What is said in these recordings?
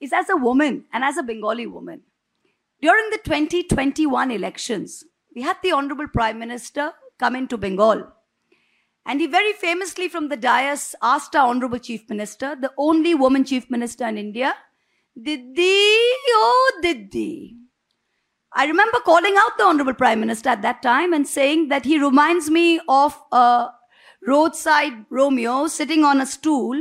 Is as a woman and as a Bengali woman. During the 2021 elections, we had the Honorable Prime Minister come into Bengal. And he very famously from the dais asked our Honorable Chief Minister, the only woman Chief Minister in India, Didi, oh Didi. I remember calling out the Honorable Prime Minister at that time and saying that he reminds me of a roadside Romeo sitting on a stool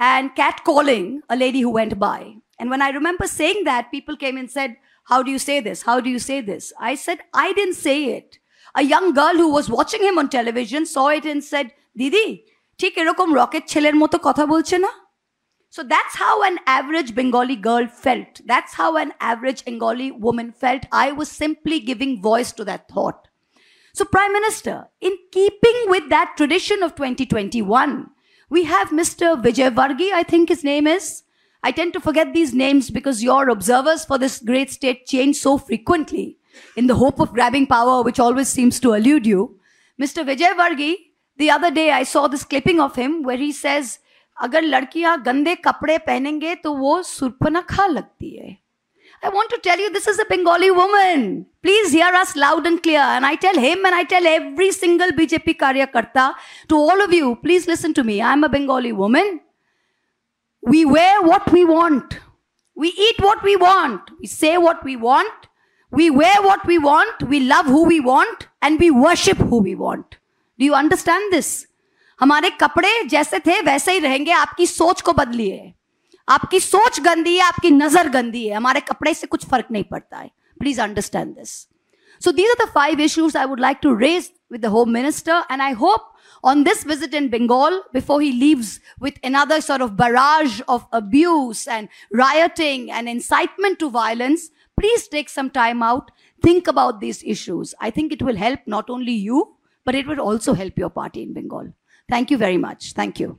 and catcalling a lady who went by. And when I remember saying that, people came and said, How do you say this? How do you say this? I said, I didn't say it. A young girl who was watching him on television saw it and said, Didi, ঠিক এরকম rocket ছেলের মতো কথা বলছে না So that's how an average Bengali girl felt. That's how an average Bengali woman felt. I was simply giving voice to that thought. So, Prime Minister, in keeping with that tradition of 2021, we have Mr. Vijay Vargi, I think his name is, I tend to forget these names because your observers for this great state change so frequently in the hope of grabbing power, which always seems to elude you. Mr. Vijay Vargi, the other day I saw this clipping of him where he says, अगर लड़कियां गंदे कपड़े पहनेंगे तो वो सुर्पनखा लगती है I want to tell you this is a Bengali woman. Please hear us loud and clear. And I tell him and I tell every single BJP Karyakarta to all of you, please listen to me. I'm a Bengali woman. We wear what we want. We eat what we want. We say what we want. We wear what we want. We love who we want. And we worship who we want. Do you understand this? हमारे कपड़े जैसे थे वैसे ही रहेंगे आपकी सोच को बदलिए आपकी सोच गंदी है आपकी नजर गंदी है हमारे कपड़े से कुछ फर्क नहीं पड़ता है please understand this so these are the five issues I would like to raise with the Home Minister. And I hope on this visit in Bengal, before he leaves with another sort of barrage of abuse and rioting and incitement to violence, please take some time out, think about these issues. I think it will help not only you, but it will also help your party in Bengal. Thank you very much. Thank you.